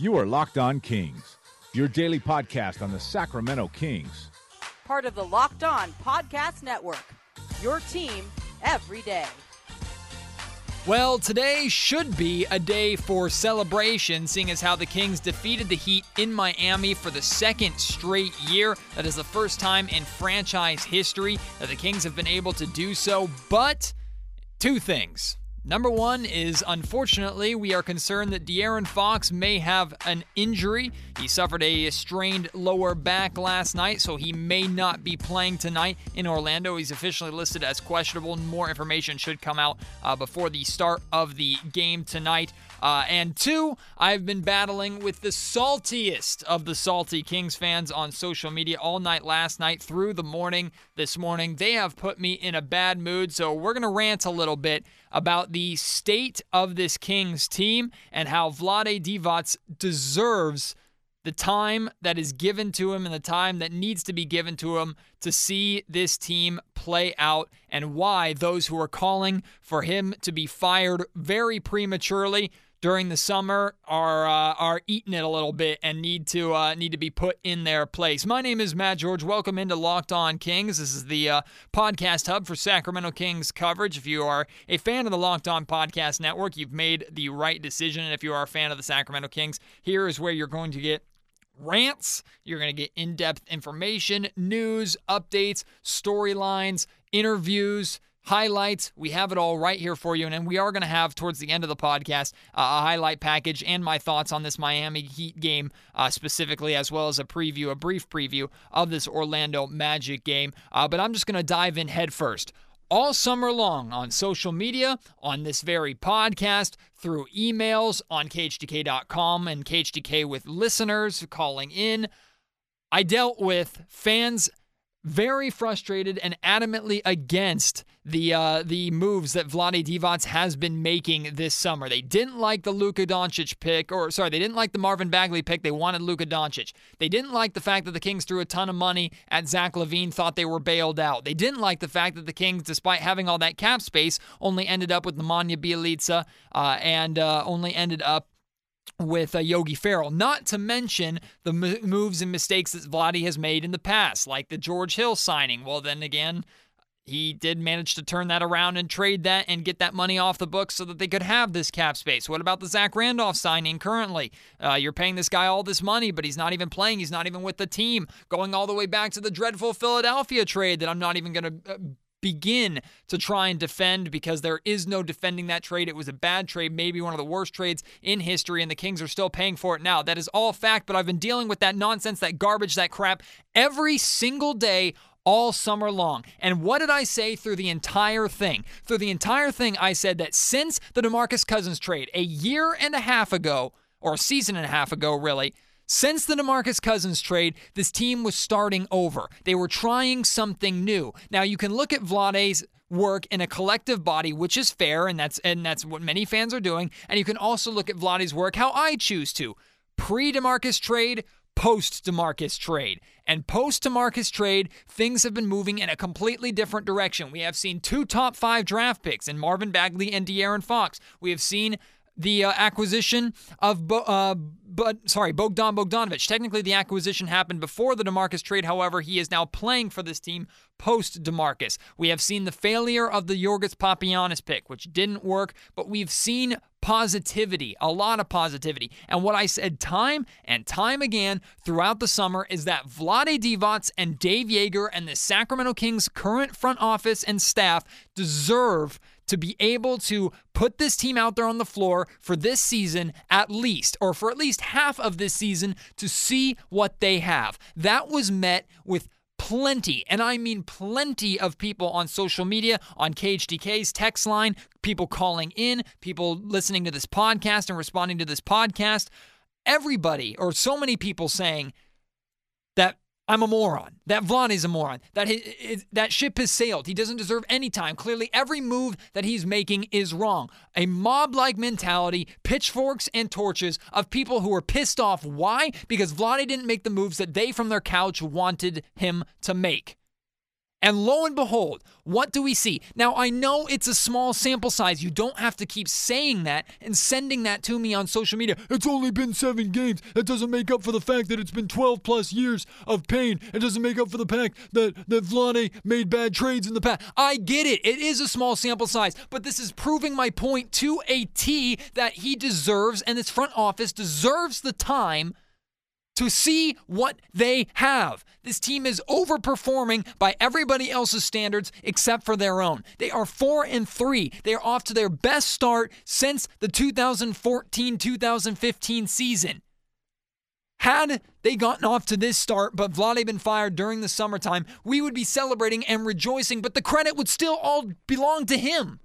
You are Locked On Kings, your daily podcast on the Sacramento Kings. Part of the Locked On Podcast Network. Your team every day. Well, today should be a day for celebration, seeing as how the Kings defeated the Heat in Miami for the second straight year. That is the first time in franchise history that the Kings have been able to do so. But two things. Number one is unfortunately, we are concerned that De'Aaron Fox may have an injury. He suffered a strained lower back last night, so he may not be playing tonight in Orlando. He's officially listed as questionable. More information should come out uh, before the start of the game tonight. Uh, and two, I've been battling with the saltiest of the salty Kings fans on social media all night last night through the morning this morning. They have put me in a bad mood, so we're going to rant a little bit about the state of this Kings team and how Vlade Divac deserves the time that is given to him and the time that needs to be given to him to see this team play out and why those who are calling for him to be fired very prematurely during the summer are uh, are eating it a little bit and need to uh, need to be put in their place. My name is Matt George. Welcome into Locked On Kings. This is the uh, podcast hub for Sacramento Kings coverage. If you are a fan of the Locked On Podcast Network, you've made the right decision. And if you are a fan of the Sacramento Kings, here is where you're going to get rants. You're going to get in depth information, news, updates, storylines, interviews highlights. We have it all right here for you. And we are going to have, towards the end of the podcast, uh, a highlight package and my thoughts on this Miami Heat game uh, specifically, as well as a preview, a brief preview of this Orlando Magic game. Uh, but I'm just going to dive in head first. All summer long on social media, on this very podcast, through emails, on KHTK.com, and KHTK with listeners calling in. I dealt with fans very frustrated and adamantly against the uh, the moves that Vlade Divac has been making this summer. They didn't like the Luka Doncic pick, or sorry, they didn't like the Marvin Bagley pick. They wanted Luka Doncic. They didn't like the fact that the Kings threw a ton of money at Zach LaVine, thought they were bailed out. They didn't like the fact that the Kings, despite having all that cap space, only ended up with Nemanja Bjelica uh, and uh, only ended up with uh, Yogi Ferrell, not to mention the m- moves and mistakes that Vlade has made in the past, like the George Hill signing. Well, then again, he did manage to turn that around and trade that and get that money off the books so that they could have this cap space. What about the Zach Randolph signing currently? Uh, you're paying this guy all this money, but he's not even playing. He's not even with the team. Going all the way back to the dreadful Philadelphia trade that I'm not even going to. Begin to try and defend because there is no defending that trade. It was a bad trade, maybe one of the worst trades in history, and the Kings are still paying for it now. That is all fact, but I've been dealing with that nonsense, that garbage, that crap every single day all summer long. And what did I say through the entire thing? Through the entire thing, I said that since the DeMarcus Cousins trade a year and a half ago, or a season and a half ago, really, since the DeMarcus Cousins trade, this team was starting over. They were trying something new. Now you can look at Vlade's work in a collective body, which is fair, and that's and that's what many fans are doing. And you can also look at Vlade's work how I choose to. Pre-DeMarcus trade, post DeMarcus trade. And post DeMarcus trade, things have been moving in a completely different direction. We have seen two top five draft picks in Marvin Bagley and De'Aaron Fox. We have seen the uh, acquisition of Bo- uh, but sorry Bogdan Bogdanovic. Technically, the acquisition happened before the Demarcus trade. However, he is now playing for this team post Demarcus. We have seen the failure of the Yorgos Papagiannis pick, which didn't work, but we've seen positivity, a lot of positivity. And what I said time and time again throughout the summer is that Vlade Divac and Dave Joerger and the Sacramento Kings current front office and staff deserve to be able to put this team out there on the floor for this season at least, or for at least half of this season to see what they have. That was met with plenty, and I mean plenty of people on social media, on KHTK's text line, people calling in, people listening to this podcast and responding to this podcast. Everybody, or so many people saying I'm a moron. That Vaughn is a moron. That his, that ship has sailed. He doesn't deserve any time. Clearly, every move that he's making is wrong. A mob-like mentality, pitchforks and torches of people who are pissed off. Why? Because Vlade didn't make the moves that they from their couch wanted him to make. And lo and behold, what do we see? Now, I know it's a small sample size. You don't have to keep saying that and sending that to me on social media. It's only been seven games. That doesn't make up for the fact that it's been 12 plus years of pain. It doesn't make up for the fact that, that Vlade made bad trades in the past. I get it. It is a small sample size, but this is proving my point to a T that he deserves and this front office deserves the time to see what they have. This team is overperforming by everybody else's standards except for their own. They are 4 and 3. They are off to their best start since the 2014-2015 season. Had they gotten off to this start, but Vlade been fired during the summertime, we would be celebrating and rejoicing, but the credit would still all belong to him.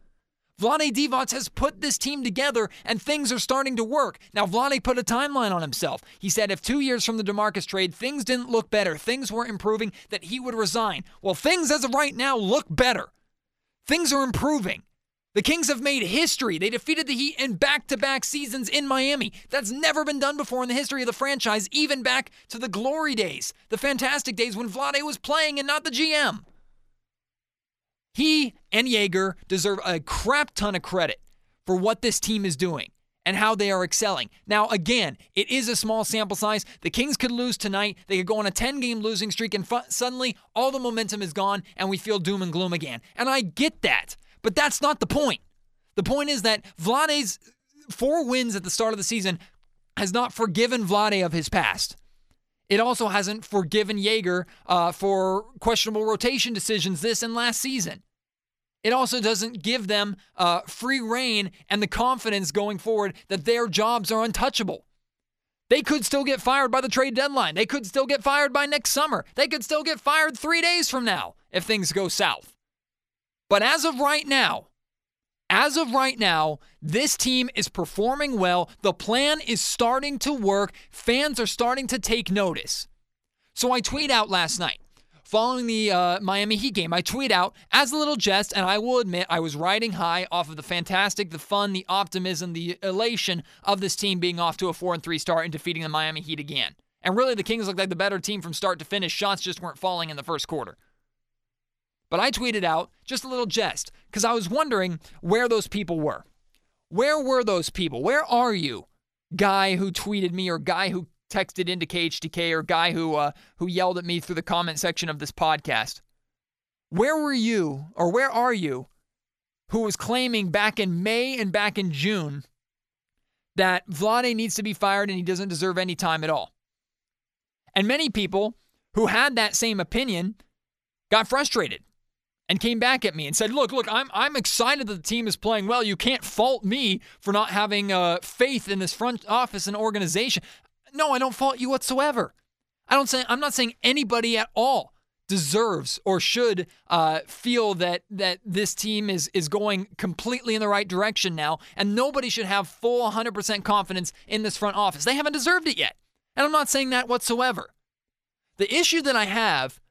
Vlade Divac has put this team together and things are starting to work. Now, Vlade put a timeline on himself. He said if two years from the DeMarcus trade, things didn't look better, things were improving, that he would resign. Well, things as of right now look better. Things are improving. The Kings have made history. They defeated the Heat in back to back seasons in Miami. That's never been done before in the history of the franchise, even back to the glory days, the fantastic days when Vlade was playing and not the GM. He and Joerger deserve a crap ton of credit for what this team is doing and how they are excelling. Now, again, it is a small sample size. The Kings could lose tonight. They could go on a 10 game losing streak, and fu- suddenly all the momentum is gone and we feel doom and gloom again. And I get that, but that's not the point. The point is that Vlade's four wins at the start of the season has not forgiven Vlade of his past. It also hasn't forgiven Joerger uh, for questionable rotation decisions this and last season. It also doesn't give them uh, free reign and the confidence going forward that their jobs are untouchable. They could still get fired by the trade deadline. They could still get fired by next summer. They could still get fired three days from now if things go south. But as of right now, as of right now, this team is performing well. The plan is starting to work. Fans are starting to take notice. So I tweet out last night following the uh, Miami Heat game. I tweet out as a little jest, and I will admit I was riding high off of the fantastic, the fun, the optimism, the elation of this team being off to a 4 and 3 start and defeating the Miami Heat again. And really, the Kings looked like the better team from start to finish. Shots just weren't falling in the first quarter. But I tweeted out just a little jest because I was wondering where those people were. Where were those people? Where are you, guy who tweeted me or guy who texted into KHTK or guy who uh, who yelled at me through the comment section of this podcast? Where were you or where are you who was claiming back in May and back in June that Vlade needs to be fired and he doesn't deserve any time at all? And many people who had that same opinion got frustrated and came back at me and said, "Look, look, I'm I'm excited that the team is playing well. You can't fault me for not having uh, faith in this front office and organization. No, I don't fault you whatsoever. I don't say I'm not saying anybody at all deserves or should uh, feel that that this team is is going completely in the right direction now, and nobody should have full 100% confidence in this front office. They haven't deserved it yet, and I'm not saying that whatsoever. The issue that I have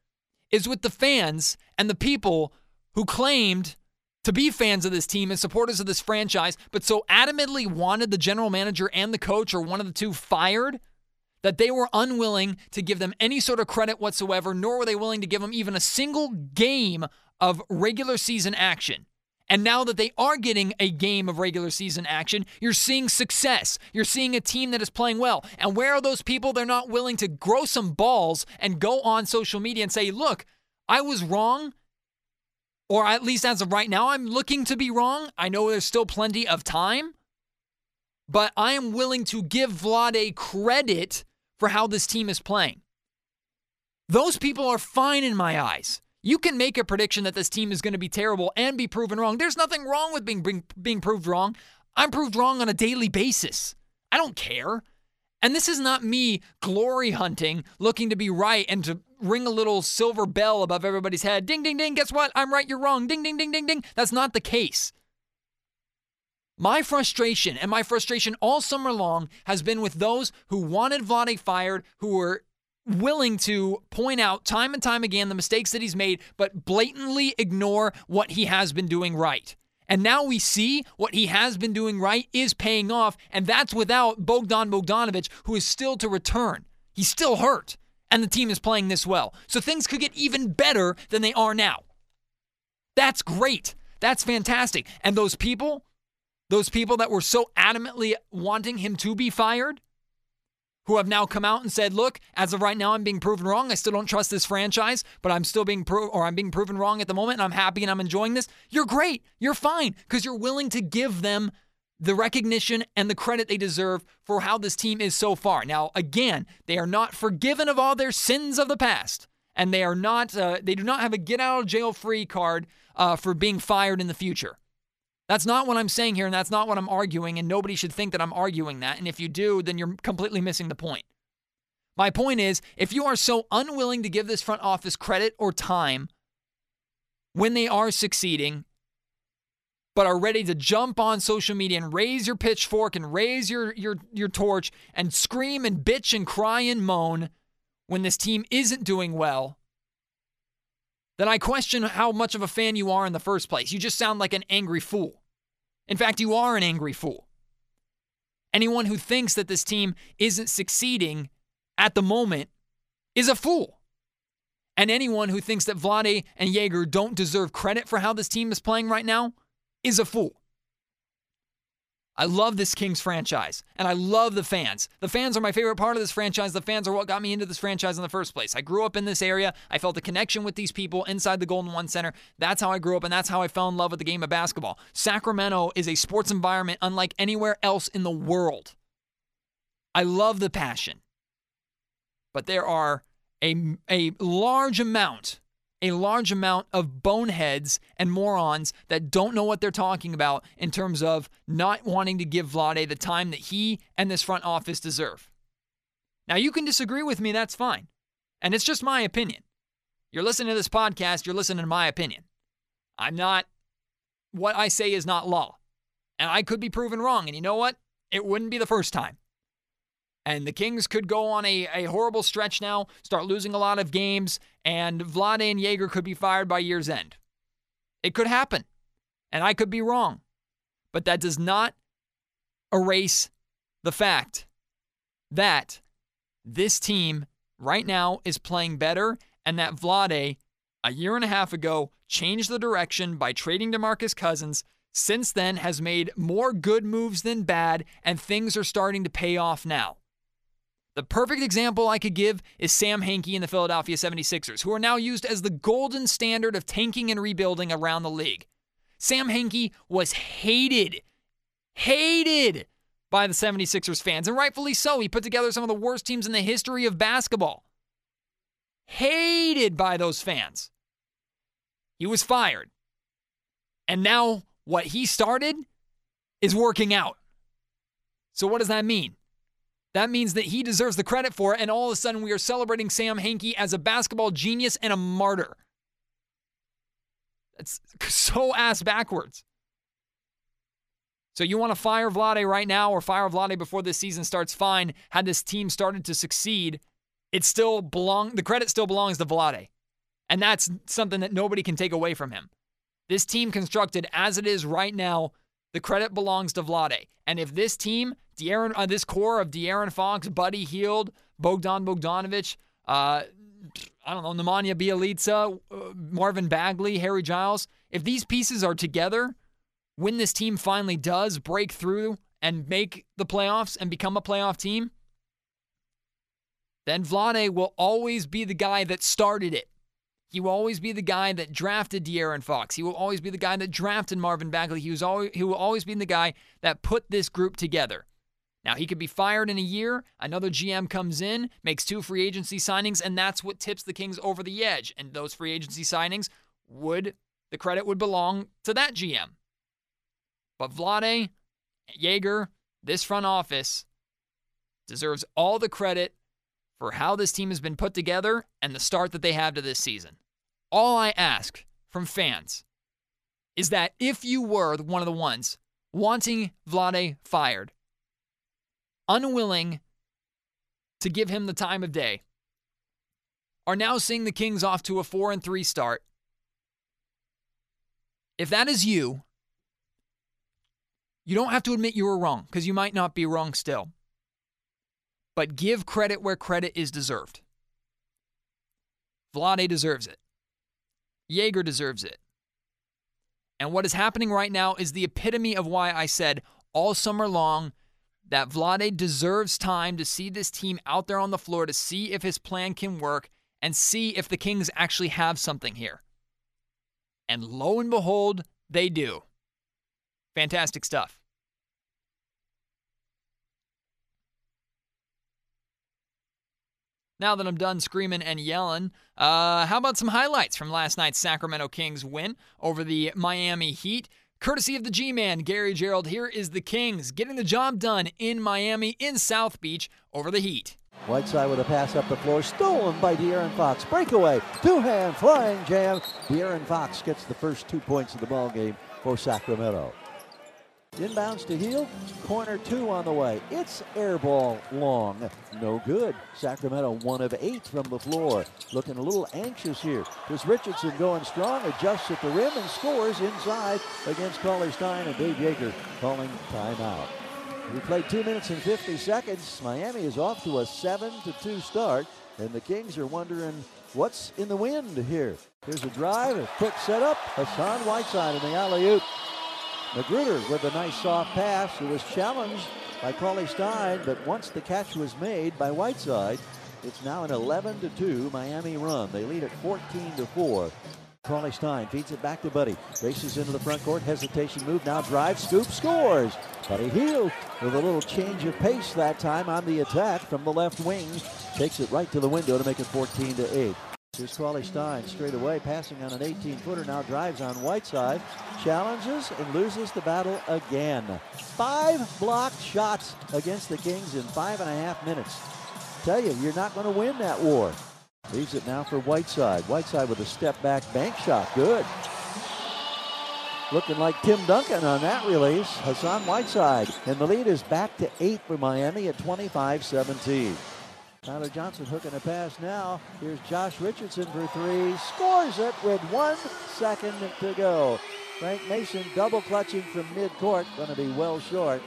is with the fans and the people who claimed to be fans of this team and supporters of this franchise, but so adamantly wanted the general manager and the coach or one of the two fired that they were unwilling to give them any sort of credit whatsoever, nor were they willing to give them even a single game of regular season action. And now that they are getting a game of regular season action, you're seeing success. You're seeing a team that is playing well. And where are those people? They're not willing to grow some balls and go on social media and say, look, I was wrong. Or at least as of right now, I'm looking to be wrong. I know there's still plenty of time. But I am willing to give Vlade credit for how this team is playing. Those people are fine in my eyes. You can make a prediction that this team is going to be terrible and be proven wrong. There's nothing wrong with being, being, being proved wrong. I'm proved wrong on a daily basis. I don't care. And this is not me glory hunting, looking to be right and to ring a little silver bell above everybody's head. Ding, ding, ding. Guess what? I'm right, you're wrong. Ding, ding, ding, ding, ding. That's not the case. My frustration and my frustration all summer long has been with those who wanted Vlade fired, who were willing to point out time and time again the mistakes that he's made, but blatantly ignore what he has been doing right. And now we see what he has been doing right is paying off, and that's without Bogdan Bogdanovic, who is still to return. He's still hurt. and the team is playing this well. So things could get even better than they are now. That's great. That's fantastic. And those people, those people that were so adamantly wanting him to be fired, who have now come out and said, "Look, as of right now, I'm being proven wrong. I still don't trust this franchise, but I'm still being pro- or I'm being proven wrong at the moment, and I'm happy and I'm enjoying this." You're great. You're fine because you're willing to give them the recognition and the credit they deserve for how this team is so far. Now, again, they are not forgiven of all their sins of the past, and they are not. Uh, they do not have a get out of jail free card uh, for being fired in the future. That's not what I'm saying here, and that's not what I'm arguing, and nobody should think that I'm arguing that. And if you do, then you're completely missing the point. My point is if you are so unwilling to give this front office credit or time when they are succeeding, but are ready to jump on social media and raise your pitchfork and raise your, your, your torch and scream and bitch and cry and moan when this team isn't doing well, then I question how much of a fan you are in the first place. You just sound like an angry fool. In fact, you are an angry fool. Anyone who thinks that this team isn't succeeding at the moment is a fool. And anyone who thinks that Vlade and Joerger don't deserve credit for how this team is playing right now is a fool. I love this Kings franchise and I love the fans. The fans are my favorite part of this franchise. The fans are what got me into this franchise in the first place. I grew up in this area. I felt a connection with these people inside the Golden One Center. That's how I grew up and that's how I fell in love with the game of basketball. Sacramento is a sports environment unlike anywhere else in the world. I love the passion. But there are a, a large amount a large amount of boneheads and morons that don't know what they're talking about in terms of not wanting to give Vlade the time that he and this front office deserve. Now, you can disagree with me, that's fine. And it's just my opinion. You're listening to this podcast, you're listening to my opinion. I'm not, what I say is not law. And I could be proven wrong. And you know what? It wouldn't be the first time. And the Kings could go on a, a horrible stretch now, start losing a lot of games, and Vlade and Joerger could be fired by year's end. It could happen. And I could be wrong. But that does not erase the fact that this team right now is playing better and that Vlade, a year and a half ago, changed the direction by trading DeMarcus Cousins. Since then, has made more good moves than bad, and things are starting to pay off now. The perfect example I could give is Sam Hinkie and the Philadelphia 76ers, who are now used as the golden standard of tanking and rebuilding around the league. Sam Hinkie was hated, hated by the 76ers fans, and rightfully so. He put together some of the worst teams in the history of basketball. Hated by those fans. He was fired. And now what he started is working out. So, what does that mean? That means that he deserves the credit for it, and all of a sudden we are celebrating Sam Hinkie as a basketball genius and a martyr. That's so ass backwards. So you want to fire Vlade right now or fire Vlade before this season starts? Fine. Had this team started to succeed, it still belong. The credit still belongs to Vlade, and that's something that nobody can take away from him. This team constructed as it is right now, the credit belongs to Vlade. And if this team De'Aaron, uh, this core of De'Aaron Fox, Buddy Hield, Bogdan Bogdanovic, uh, I don't know, Nemanja Bjelica, uh, Marvin Bagley, Harry Giles. If these pieces are together, when this team finally does break through and make the playoffs and become a playoff team, then Vlade will always be the guy that started it. He will always be the guy that drafted De'Aaron Fox. He will always be the guy that drafted Marvin Bagley. He was always, he will always be the guy that put this group together. Now, he could be fired in a year. Another GM comes in, makes two free agency signings, and that's what tips the Kings over the edge. And those free agency signings would, the credit would belong to that GM. But Vlade, Joerger, this front office deserves all the credit for how this team has been put together and the start that they have to this season. All I ask from fans is that if you were one of the ones wanting Vlade fired, unwilling to give him the time of day, are now seeing the Kings off to a 4 and 3 start. If that is you, you don't have to admit you were wrong because you might not be wrong still. But give credit where credit is deserved. Vlade deserves it. Joerger deserves it. And what is happening right now is the epitome of why I said all summer long that Vlade deserves time to see this team out there on the floor to see if his plan can work and see if the Kings actually have something here. And lo and behold, they do. Fantastic stuff. Now that I'm done screaming and yelling, uh, how about some highlights from last night's Sacramento Kings win over the Miami Heat? Courtesy of the G Man, Gary Gerould, here is the Kings getting the job done in Miami, in South Beach, over the Heat. Whiteside with a pass up the floor, stolen by De'Aaron Fox. Breakaway, two-hand flying jam. De'Aaron Fox gets the first two points of the ball game for Sacramento. Inbounds to Hield. Corner two on the way. It's air ball long. No good. Sacramento one of eight from the floor. Looking a little anxious here. There's Richardson going strong. Adjusts at the rim and scores inside against Cauley Stein and Dave Joerger calling timeout. We played two minutes and 50 seconds. Miami is off to a 7 to 2 start. And the Kings are wondering what's in the wind here. Here's a drive, a quick setup. Hassan Whiteside in the alley oop. McGruder with a nice soft pass. It was challenged by Cauley Stein, but once the catch was made by Whiteside, it's now an 11 to 2 Miami run. They lead at 14 to 4. Cauley Stein feeds it back to Buddy. Races into the front court. Hesitation move. Now drive. Scoop. Scores. Buddy Hield with a little change of pace that time on the attack from the left wing. Takes it right to the window to make it 14 to 8. Here's Cauley Stein straight away, passing on an 18-footer. Now drives on Whiteside, challenges and loses the battle again. Five blocked shots against the Kings in five and a half minutes. Tell you, you're not going to win that war. Leaves it now for Whiteside. Whiteside with a step back bank shot. Good. Looking like Tim Duncan on that release. Hassan Whiteside. And the lead is back to eight for Miami at 25 17. Tyler Johnson hooking a pass now. Here's Josh Richardson for three. Scores it with one second to go. Frank Mason double clutching from midcourt. Going to be well short.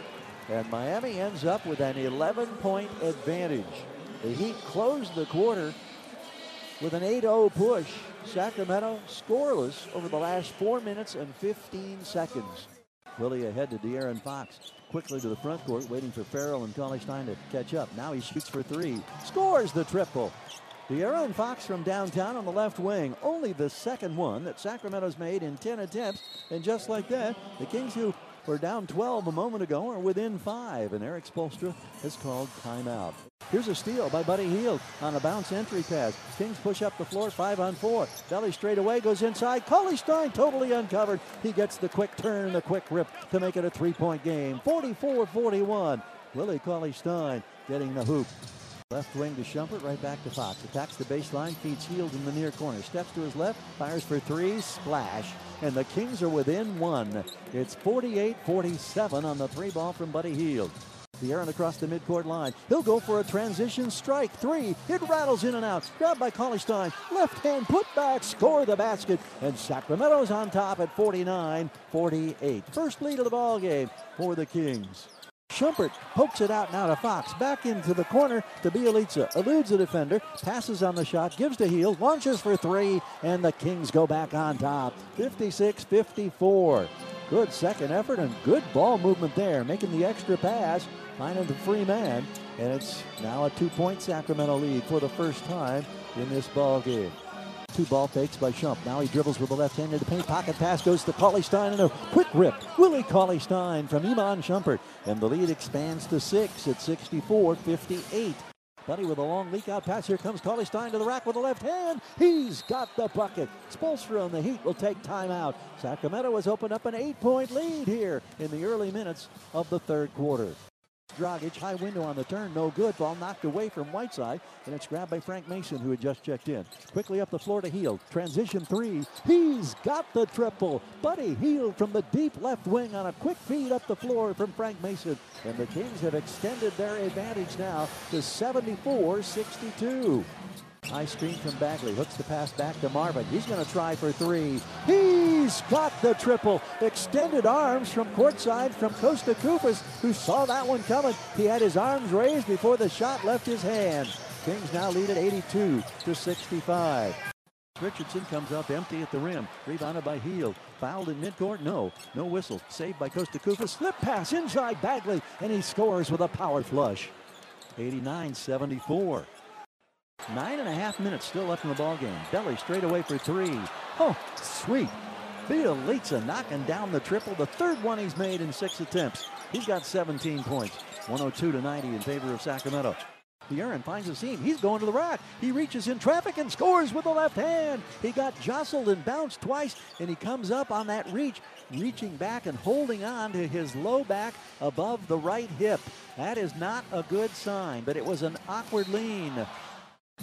And Miami ends up with an 11 point advantage. The Heat closed the quarter with an 8 0 push. Sacramento scoreless over the last 4 minutes and 15 seconds. Willie ahead to De'Aaron Fox quickly to the front court, waiting for Ferrell and Cauley Stein to catch up. Now he shoots for three, scores the triple. De'Aaron and Fox from downtown on the left wing. Only the second one that Sacramento's made in 10 attempts. And just like that, the Kings, who were down 12 a moment ago, are within five. And Erik Spoelstra has called timeout. Here's a steal by Buddy Hield on a bounce entry pass. Kings push up the floor, five on four. Belly straight away, goes inside. Cauley Stein totally uncovered. He gets the quick turn and the quick rip to make it a three-point game. 44-41. Willie Cauley Stein getting the hoop. Left wing to Shumpert, right back to Fox. Attacks the baseline, feeds Hield in the near corner. Steps to his left, fires for three, splash. And the Kings are within one. It's 48-47 on the three ball from Buddy Heald. Hield. De'Aaron across the midcourt line. He'll go for a transition strike. Three. It rattles in and out. Grabbed by Cauley Stein. Left hand put back. Score the basket. And Sacramento's on top at 49-48. First lead of the ball game for the Kings. Shumpert pokes it out now to Fox. Back into the corner to Bjelica. Eludes the defender. Passes on the shot. Gives to Hield, Launches for three. And the Kings go back on top. 56-54. Good second effort and good ball movement there. Making the extra pass. Finding the free man. And it's now a two-point Sacramento lead for the first time in this ball game. Two ball fakes by Shump. Now he dribbles with the left hand into the paint. Pocket pass goes to Cauley Stein and a quick rip. Willie Cauley Stein from Iman Shumpert. And the lead expands to six at 64-58. Buddy with a long leak out pass. Here comes Cauley Stein to the rack with the left hand. He's got the bucket. Spoelstra on the Heat will take timeout. Sacramento has opened up an eight-point lead here in the early minutes of the third quarter. Dragic, high window on the turn, no good. Ball knocked away from Whiteside, and it's grabbed by Frank Mason, who had just checked in. Quickly up the floor to Hield. Transition three. He's got the triple. Buddy Hield from the deep left wing on a quick feed up the floor from Frank Mason. And the Kings have extended their advantage now to 74 62. High screen from Bagley. Hooks the pass back to Marvin. He's going to try for three. He's got the triple. Extended arms from courtside from Costa Koufos, who saw that one coming. He had his arms raised before the shot left his hand. Kings now lead at 82 to 65. Richardson comes up empty at the rim. Rebounded by Hield. Fouled in midcourt? No. No whistle. Saved by Costa Kosta Slip pass inside Bagley, and he scores with a power flush. 89-74. Nine and a half minutes still left in the ball game. Belly straight away for three. Oh, sweet. Bjelica knocking down the triple. The third one he's made in six attempts. He's got 17 points. 102 to 90 in favor of Sacramento. De'Aaron finds a seam. He's going to the rack. He reaches in traffic and scores with the left hand. He got jostled and bounced twice, and he comes up on that reach, reaching back and holding on to his low back above the right hip. That is not a good sign, but it was an awkward lean.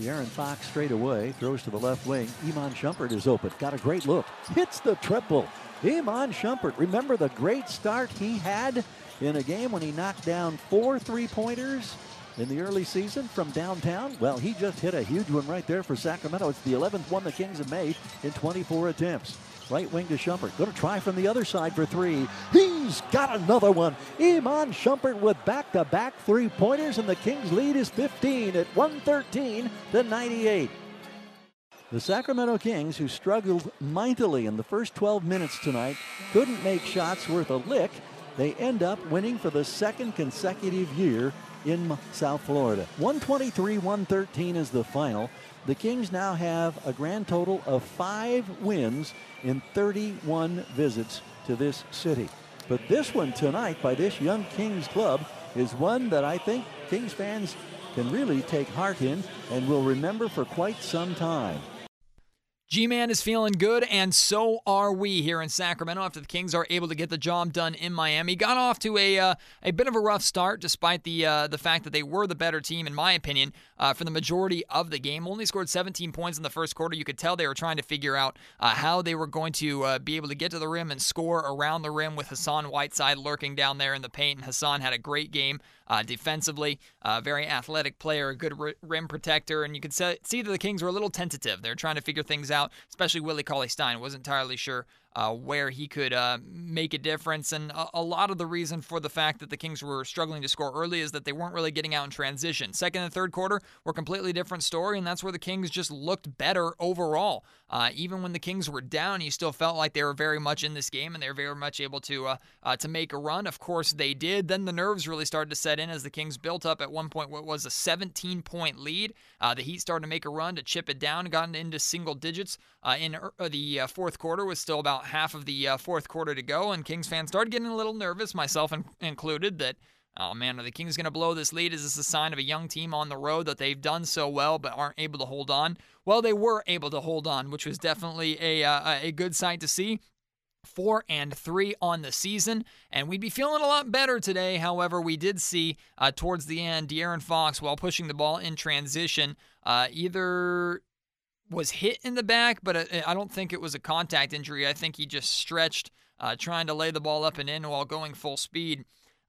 De'Aaron Fox straight away throws to the left wing. Iman Shumpert is open. Got a great look. Hits the triple. Iman Shumpert. Remember the great start he had in a game when he knocked down four three pointers in the early season from downtown? Well, he just hit a huge one right there for Sacramento. It's the 11th one the Kings have made in 24 attempts. Right wing to Shumpert. Going to try from the other side for three. He's got another one. Iman Shumpert with back to back three pointers, and the Kings lead is 15 at 113 to 98. The Sacramento Kings, who struggled mightily in the first 12 minutes tonight, couldn't make shots worth a lick. They end up winning for the second consecutive year in South Florida. 123 113 is the final. The Kings now have a grand total of five wins in 31 visits to this city. But this one tonight by this young Kings club is one that I think Kings fans can really take heart in and will remember for quite some time. G Man is feeling good, and so are we here in Sacramento after the Kings are able to get the job done in Miami. Got off to a uh, a bit of a rough start, despite the uh, the fact that they were the better team, in my opinion, uh, for the majority of the game. Only scored 17 points in the first quarter. You could tell they were trying to figure out uh, how they were going to uh, be able to get to the rim and score around the rim with Hassan Whiteside lurking down there in the paint. And Hassan had a great game uh, defensively. Very athletic player, a good rim protector, and you could see that the Kings were a little tentative. They're trying to figure things out, especially Willie Cauley Stein. Wasn't entirely sure uh, where he could uh, make a difference. And a, a, lot of the reason for the fact that the Kings were struggling to score early is that they weren't really getting out in transition. Second and third quarter were completely different story, and that's where the Kings just looked better overall. Uh, even when the Kings were down, you still felt like they were very much in this game and they were very much able to uh, uh, to make a run. Of course, they did. Then the nerves really started to set in as the Kings built up at one point what was a 17 point lead. Uh, the Heat started to make a run to chip it down, gotten into single digits in the fourth quarter, was still about half of the uh, fourth quarter to go, and Kings fans started getting a little nervous, myself in- included, that, oh man, are the Kings going to blow this lead? Is this a sign of a young team on the road that they've done so well but aren't able to hold on? Well, they were able to hold on, which was definitely a, uh, a good sight to see four and three on the season, and we'd be feeling a lot better today. However, we did see uh, towards the end De'Aaron Fox, while pushing the ball in transition, uh, either was hit in the back, but uh, I don't think it was a contact injury. I think he just stretched uh, trying to lay the ball up and in while going full speed.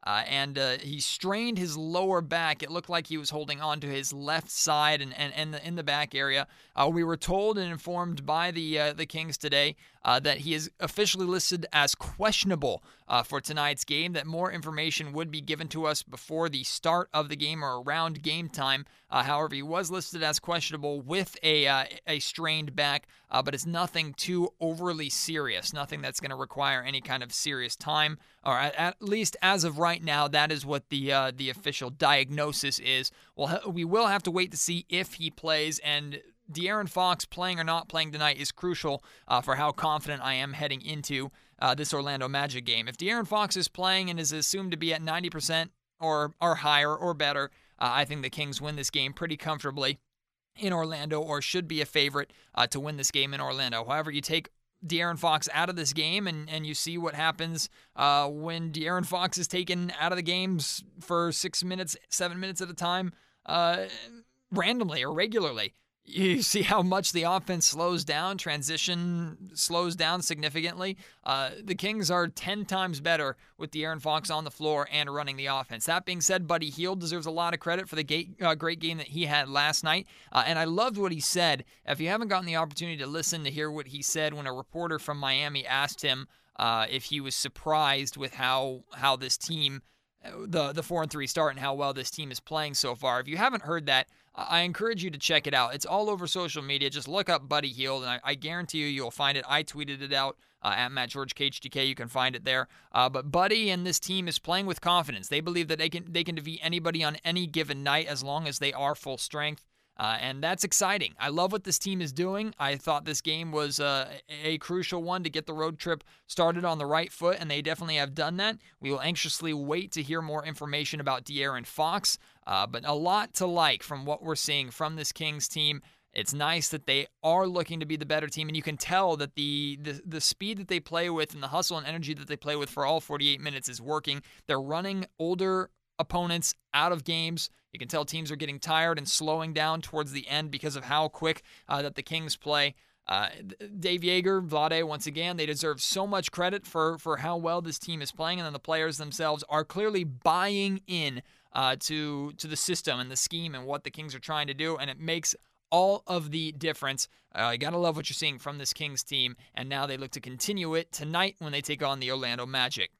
Uh, and uh, he strained his lower back. It looked like he was holding on to his left side and, and, and the, in the back area. Uh, we were told and informed by the uh, the Kings today uh, that he is officially listed as questionable uh, for tonight's game. That more information would be given to us before the start of the game or around game time. however, he was listed as questionable with a a strained back, but it's nothing too overly serious. Nothing that's going to require any kind of serious time, or at, at, least as of right now, that is what the the official diagnosis is. Well, we will have to wait to see if he plays and De'Aaron Fox playing or not playing tonight is crucial uh, for how confident I am heading into uh, this Orlando Magic game. If De'Aaron Fox is playing and is assumed to be at 90% or, or higher or better, uh, I think the Kings win this game pretty comfortably in Orlando or should be a favorite uh, to win this game in Orlando. However, you take De'Aaron Fox out of this game, and, and you see what happens uh, when De'Aaron Fox is taken out of the games for six minutes, seven minutes at a time, uh, randomly or regularly you see how much the offense slows down, transition slows down significantly. Uh, the Kings are 10 times better with De'Aaron Fox on the floor and running the offense. That being said, Buddy Hield deserves a lot of credit for the gate, uh, great game that he had last night. Uh, and I loved what he said. If you haven't gotten the opportunity to listen to hear what he said when a reporter from Miami asked him uh, if he was surprised with how, how this team the the four and three start and how well this team is playing so far. If you haven't heard that, I encourage you to check it out. It's all over social media. Just look up Buddy Hield, and I, I guarantee you, you'll find it. I tweeted it out uh, at Matt George KHTK. You can find it there. Uh, but Buddy and this team is playing with confidence. They believe that they can they can defeat anybody on any given night as long as they are full strength. Uh, and that's exciting. I love what this team is doing. I thought this game was uh, a crucial one to get the road trip started on the right foot, and they definitely have done that. We will anxiously wait to hear more information about De'Aaron Fox, uh, but a lot to like from what we're seeing from this Kings team. It's nice that they are looking to be the better team, and you can tell that the, the the speed that they play with and the hustle and energy that they play with for all 48 minutes is working. They're running older opponents out of games. You can tell teams are getting tired and slowing down towards the end because of how quick uh, that the Kings play. Uh, Dave Joerger, Vlade, once again, they deserve so much credit for for how well this team is playing, and then the players themselves are clearly buying in uh, to to the system and the scheme and what the Kings are trying to do, and it makes all of the difference. Uh, you got to love what you're seeing from this Kings team, and now they look to continue it tonight when they take on the Orlando Magic.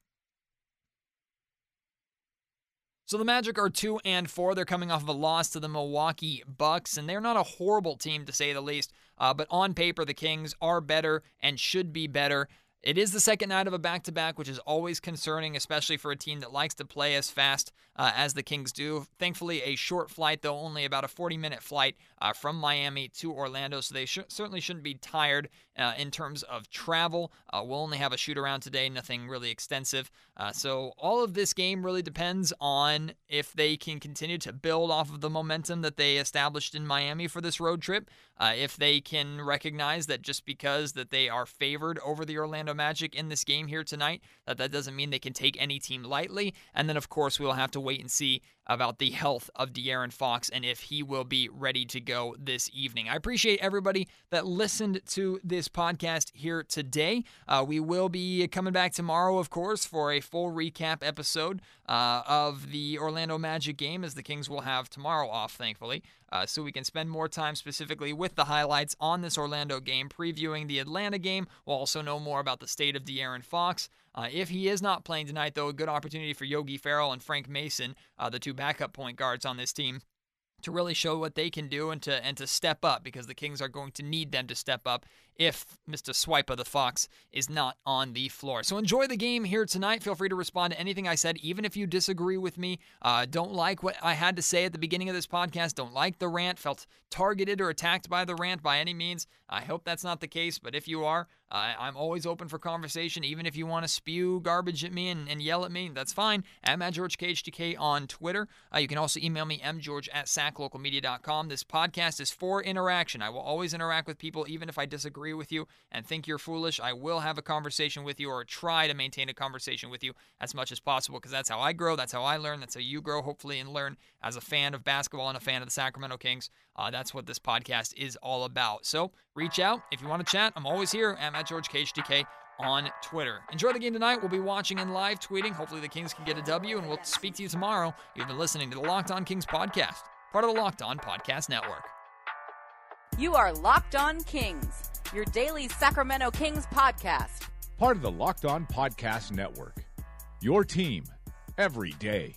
So the Magic are 2 and 4. They're coming off of a loss to the Milwaukee Bucks, and they're not a horrible team to say the least. Uh, but on paper, the Kings are better and should be better. It is the second night of a back to back, which is always concerning, especially for a team that likes to play as fast uh, as the Kings do. Thankfully, a short flight, though, only about a 40 minute flight uh, from Miami to Orlando, so they sh- certainly shouldn't be tired uh, in terms of travel. Uh, we'll only have a shoot around today, nothing really extensive. Uh, so, all of this game really depends on if they can continue to build off of the momentum that they established in Miami for this road trip. Uh, if they can recognize that just because that they are favored over the Orlando Magic in this game here tonight, that that doesn't mean they can take any team lightly. And then, of course, we'll have to wait and see about the health of De'Aaron Fox and if he will be ready to go this evening. I appreciate everybody that listened to this podcast here today. Uh, we will be coming back tomorrow, of course, for a full recap episode uh, of the Orlando Magic game, as the Kings will have tomorrow off, thankfully. Uh, so we can spend more time specifically with the highlights on this Orlando game, previewing the Atlanta game. We'll also know more about the state of De'Aaron Fox. Uh, if he is not playing tonight, though, a good opportunity for Yogi Ferrell and Frank Mason, uh, the two backup point guards on this team, to really show what they can do and to and to step up because the Kings are going to need them to step up if Mr. Swipe of the Fox is not on the floor. So enjoy the game here tonight. Feel free to respond to anything I said, even if you disagree with me. Uh, don't like what I had to say at the beginning of this podcast. Don't like the rant. Felt targeted or attacked by the rant by any means. I hope that's not the case, but if you are, uh, I'm always open for conversation, even if you want to spew garbage at me and, and, yell at me. That's fine. I'm at George KHTK on Twitter. Uh, you can also email me, mgeorge at saclocalmedia.com. This podcast is for interaction. I will always interact with people, even if I disagree disagree with you and think you're foolish, I will have a conversation with you or try to maintain a conversation with you as much as possible because that's how I grow. That's how I learn. That's how you grow, hopefully, and learn as a fan of basketball and a fan of the Sacramento Kings. Uh, that's what this podcast is all about. So reach out if you want to chat. I'm always here. I'm at George KHTK on Twitter. Enjoy the game tonight. We'll be watching and live tweeting. Hopefully, the Kings can get a W, and we'll speak to you tomorrow. You've been listening to the Locked On Kings podcast, part of the Locked On Podcast Network. You are Locked On Kings your daily Sacramento Kings podcast. Part of the Locked On Podcast Network. Your team every day.